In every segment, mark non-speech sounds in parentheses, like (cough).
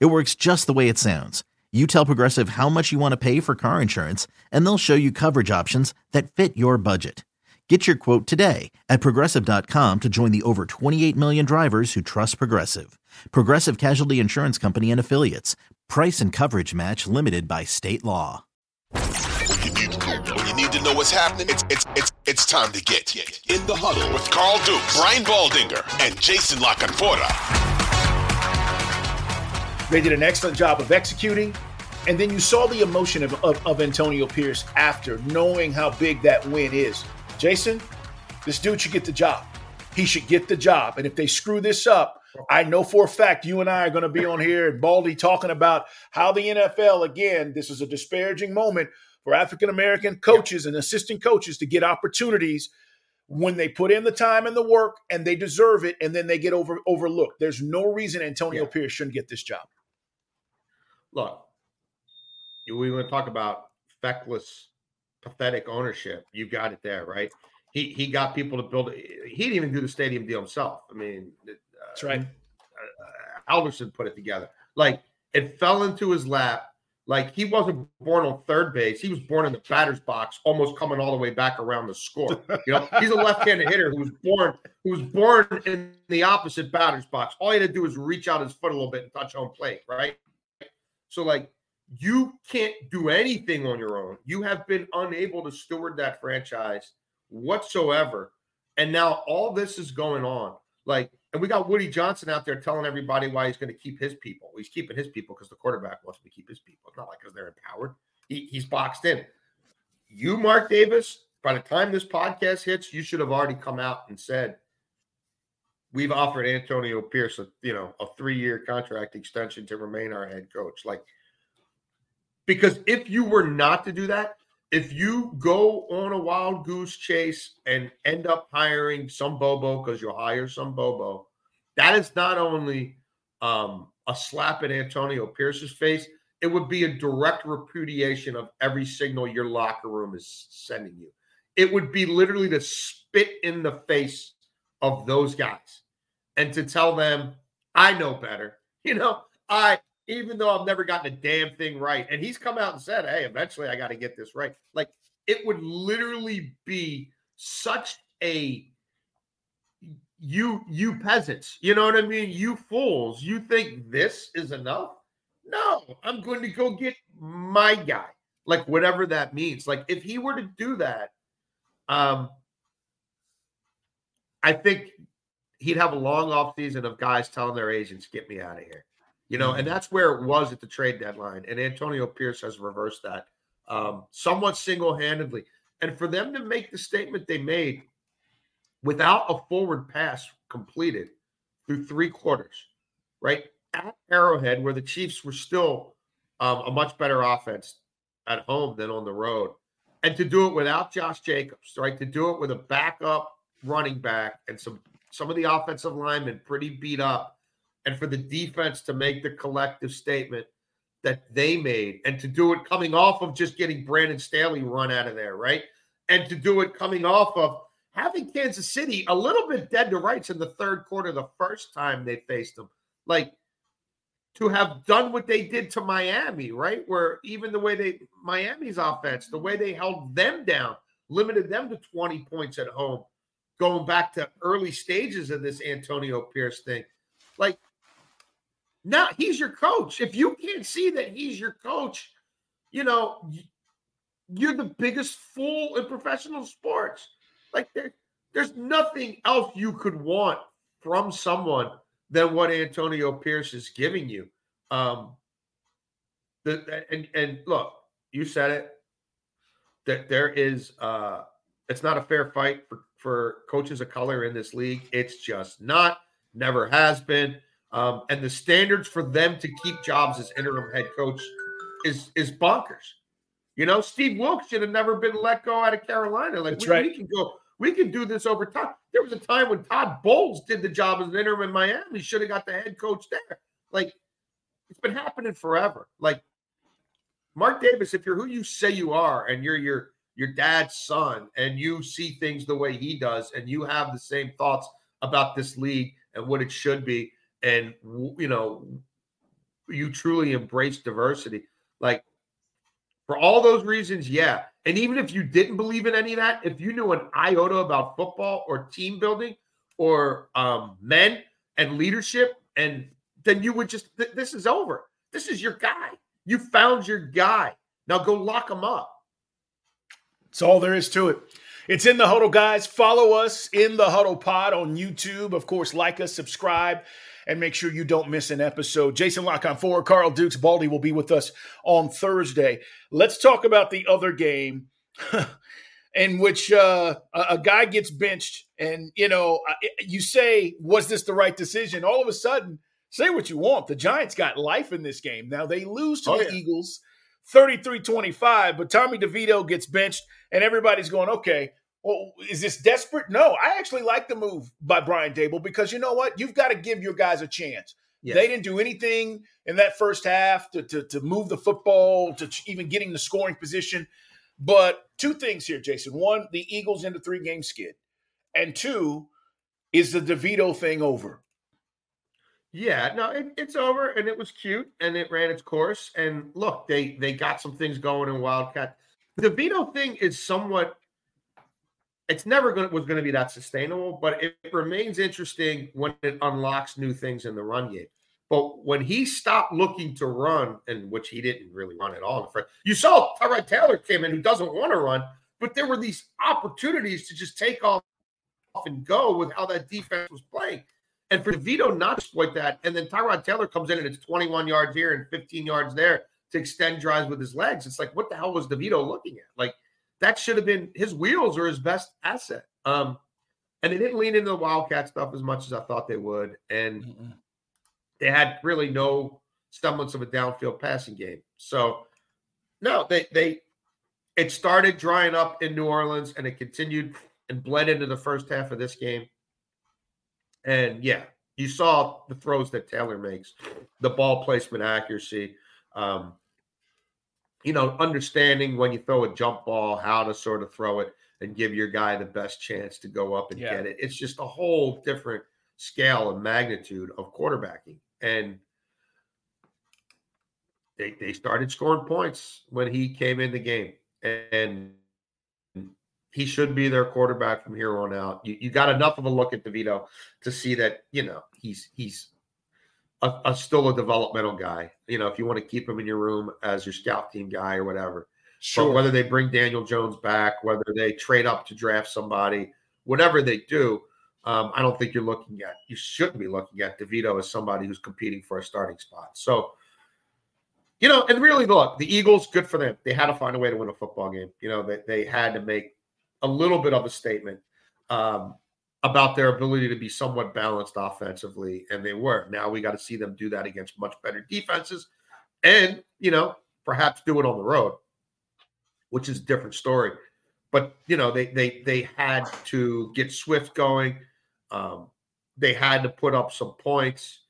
It works just the way it sounds. You tell Progressive how much you want to pay for car insurance, and they'll show you coverage options that fit your budget. Get your quote today at progressive.com to join the over 28 million drivers who trust Progressive. Progressive Casualty Insurance Company and Affiliates. Price and coverage match limited by state law. When you need, to know what's happening, it's, it's, it's, it's time to get in the huddle with Carl Dukes, Brian Baldinger, and Jason La Canfora. They did an excellent job of executing. And then you saw the emotion of, of, of, Antonio Pierce after knowing how big that win is. Jason, this dude should get the job. He should get the job. And if they screw this up, I know for a fact you and I are going to be on here and Baldy talking about how the NFL, again, this is a disparaging moment for African American coaches and assistant coaches to get opportunities when they put in the time and the work and they deserve it and then they get over overlooked. There's no reason Antonio yeah. Pierce shouldn't get this job look, we want to talk about feckless, pathetic ownership. You got it there, right? He he got people to build. He didn't even do the stadium deal himself. I mean, uh, that's right. Uh, Adelson put it together. Like it fell into his lap. Like he wasn't born on third base. He was born in the batter's box, almost coming all the way back around the score. You know, he's a left-handed hitter who was born who was born in the opposite batter's box. All he had to do was reach out his foot a little bit and touch home plate, right? So, like, you can't do anything on your own. You have been unable to steward that franchise whatsoever. And now all this is going on. Like, and we got Woody Johnson out there telling everybody why he's going to keep his people. He's keeping his people because the quarterback wants to keep his people. It's not like because they're empowered. He, he's boxed in. You, Mark Davis, by the time this podcast hits, you should have already come out and said, we've offered Antonio Pierce a you know a three year contract extension to remain our head coach. Like, because if you were not to do that, if you go on a wild goose chase and end up hiring some Bobo because you'll hire some Bobo, that is not only um, a slap in Antonio Pierce's face, it would be a direct repudiation of every signal your locker room is sending you. It would be literally to spit in the face of those guys and to tell them, I know better. (laughs) You know, I, even though I've never gotten a damn thing right. And he's come out and said, Hey, eventually I got to get this right. Like it would literally be such a you you peasants, you know what I mean? You fools, you think this is enough? No, I'm going to go get my guy. Like whatever that means. Like if he were to do that, um I think he'd have a long off season of guys telling their agents, "Get me out of here," you know, and mm-hmm. that's where it was at the trade deadline. And Antonio Pierce has reversed that um, somewhat single handedly. And for them to make the statement they made without a forward pass completed through three quarters, right at Arrowhead, where the Chiefs were still um, a much better offense at home than on the road, and to do it without Josh Jacobs, right? To do it with a backup running back and some some of the offensive linemen pretty beat up, and for the defense to make the collective statement that they made, and to do it coming off of just getting Brandon Staley run out of there, right? And to do it coming off of having Kansas City a little bit dead to rights in the third quarter the first time they faced them. Like to have done what they did to Miami, right? Where even the way they Miami's offense, the way they held them down, limited them to 20 points at home going back to early stages of this Antonio Pierce thing. Like, now he's your coach. If you can't see that he's your coach, you know, you're the biggest fool in professional sports. Like, there, there's nothing else you could want from someone than what Antonio Pierce is giving you. Um, the, and and look, you said it that there is uh it's not a fair fight for for coaches of color in this league. It's just not, never has been. Um, and the standards for them to keep jobs as interim head coach is is bonkers. You know, Steve Wilks should have never been let go out of Carolina. Like we, right. we, can go, we can do this over time. There was a time when Todd Bowles did the job as an interim in Miami. He should have got the head coach there. Like it's been happening forever. Like Mark Davis, if you're who you say you are, and you're your your dad's son, and you see things the way he does, and you have the same thoughts about this league and what it should be, and you know, you truly embrace diversity. Like for all those reasons, yeah. And even if you didn't believe in any of that, if you knew an iota about football or team building or um, men and leadership, and then you would just th- this is over. This is your guy. You found your guy. Now go lock him up. That's all there is to it. It's in the huddle, guys. Follow us in the huddle pod on YouTube. Of course, like us, subscribe, and make sure you don't miss an episode. Jason La Canfora, Carl Dukes, Baldy will be with us on Thursday. Let's talk about the other game. (laughs) in which uh, a, a guy gets benched, and you know, you say, "Was this the right decision?" All of a sudden, say what you want. The Giants got life in this game. Now they lose to Oh, the yeah. Eagles 33 25, but Tommy DeVito gets benched, and everybody's going, okay, well, is this desperate? No, I actually like the move by Brian Daboll because you know what? You've got to give your guys a chance. Yes. They didn't do anything in that first half to, to, to move the football, to even getting the scoring position. But two things here, Jason. One, the Eagles in the three game skid. And two, is the DeVito thing over? Yeah, no, it, it's over, and it was cute, and it ran its course. And look, they they got some things going in Wildcat. DeVito thing is somewhat. It's never going was going to be that sustainable, but it, remains interesting when it unlocks new things in the run game. But when he stopped looking to run, and which he didn't really run at all, you saw Tyrod Taylor came in who doesn't want to run, but there were these opportunities to just take off and go with how that defense was playing. And for DeVito not to exploit that, and then Tyrod Taylor comes in and it's 21 yards here and 15 yards there to extend drives with his legs. It's like, what the hell was DeVito looking at? Like that should have been his wheels are his best asset. Um, and they didn't lean into the Wildcat stuff as much as I thought they would. And they had really no semblance of a downfield passing game. So no, they they it started drying up in New Orleans and it continued and bled into the first half of this game. And yeah, you saw the throws that Taylor makes, the ball placement accuracy, um, you know, understanding when you throw a jump ball, how to sort of throw it and give your guy the best chance to go up and Yeah. get it. It's just a whole different scale and magnitude of quarterbacking. And they, they started scoring points when he came in the game. And he should be their quarterback from here on out. You, you got enough of a look at DeVito to see that, you know, he's he's a, a still a developmental guy. You know, if you want to keep him in your room as your scout team guy or whatever. But whether they bring Daniel Jones back, whether they trade up to draft somebody, whatever they do, um, I don't think you're looking at. You shouldn't be looking at DeVito as somebody who's competing for a starting spot. So, you know, and really, look, the Eagles, good for them. They had to find a way to win a football game. You know, they, they had to make a little bit of a statement um, about their ability to be somewhat balanced offensively, and they were. Now we got to see them do that against much better defenses, and you know, perhaps do it on the road, which is a different story. But you know, they they they had to get Swift going. Um, they had to put up some points.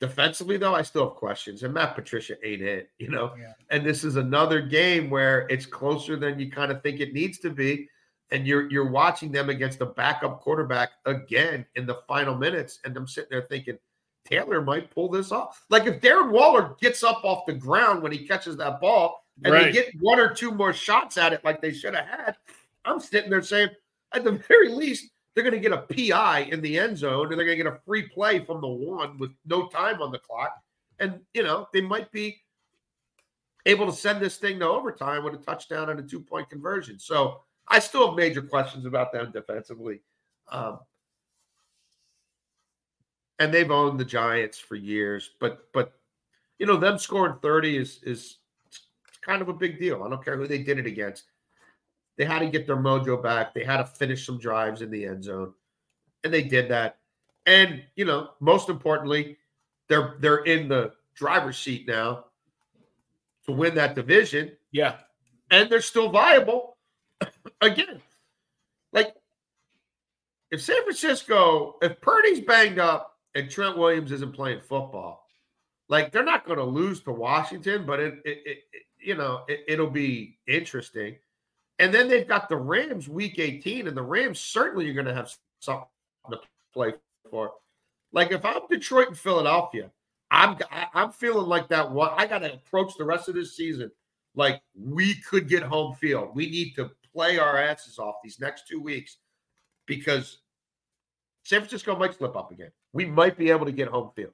Defensively, though, I still have questions, and Matt Patricia ain't it, you know. Yeah. And this is another game where it's closer than you kind of think it needs to be, and you're you're watching them against a backup quarterback again in the final minutes, and I'm sitting there thinking Taylor might pull this off. Like if Darren Waller gets up off the ground when he catches that ball, and they get one or two more shots at it like they should have had, I'm sitting there saying, at the very least, they're going to get a PI in the end zone and they're going to get a free play from the one with no time on the clock. And, you know, they might be able to send this thing to overtime with a touchdown and a two point conversion. So I still have major questions about them defensively. Um, and they've owned the Giants for years, but, but, you know, them scoring 30 is, is, it's kind of a big deal. I don't care who they did it against. They had to get their mojo back. They had to finish some drives in the end zone, and they did that. And you know, most importantly, they're they're in the driver's seat now to win that division, Yeah. and they're still viable. Again, like if San Francisco, if Purdy's banged up and Trent Williams isn't playing football, like they're not going to lose to Washington, but it, it, it, you know it, it'll be interesting. And then they've got the Rams week 18, and the Rams certainly are going to have something to play for. Like if I'm Detroit and Philadelphia, I'm I'm feeling like that. One, I got to approach the rest of this season like we could get home field. We need to play our asses off these next two weeks because San Francisco might slip up again. We might be able to get home field.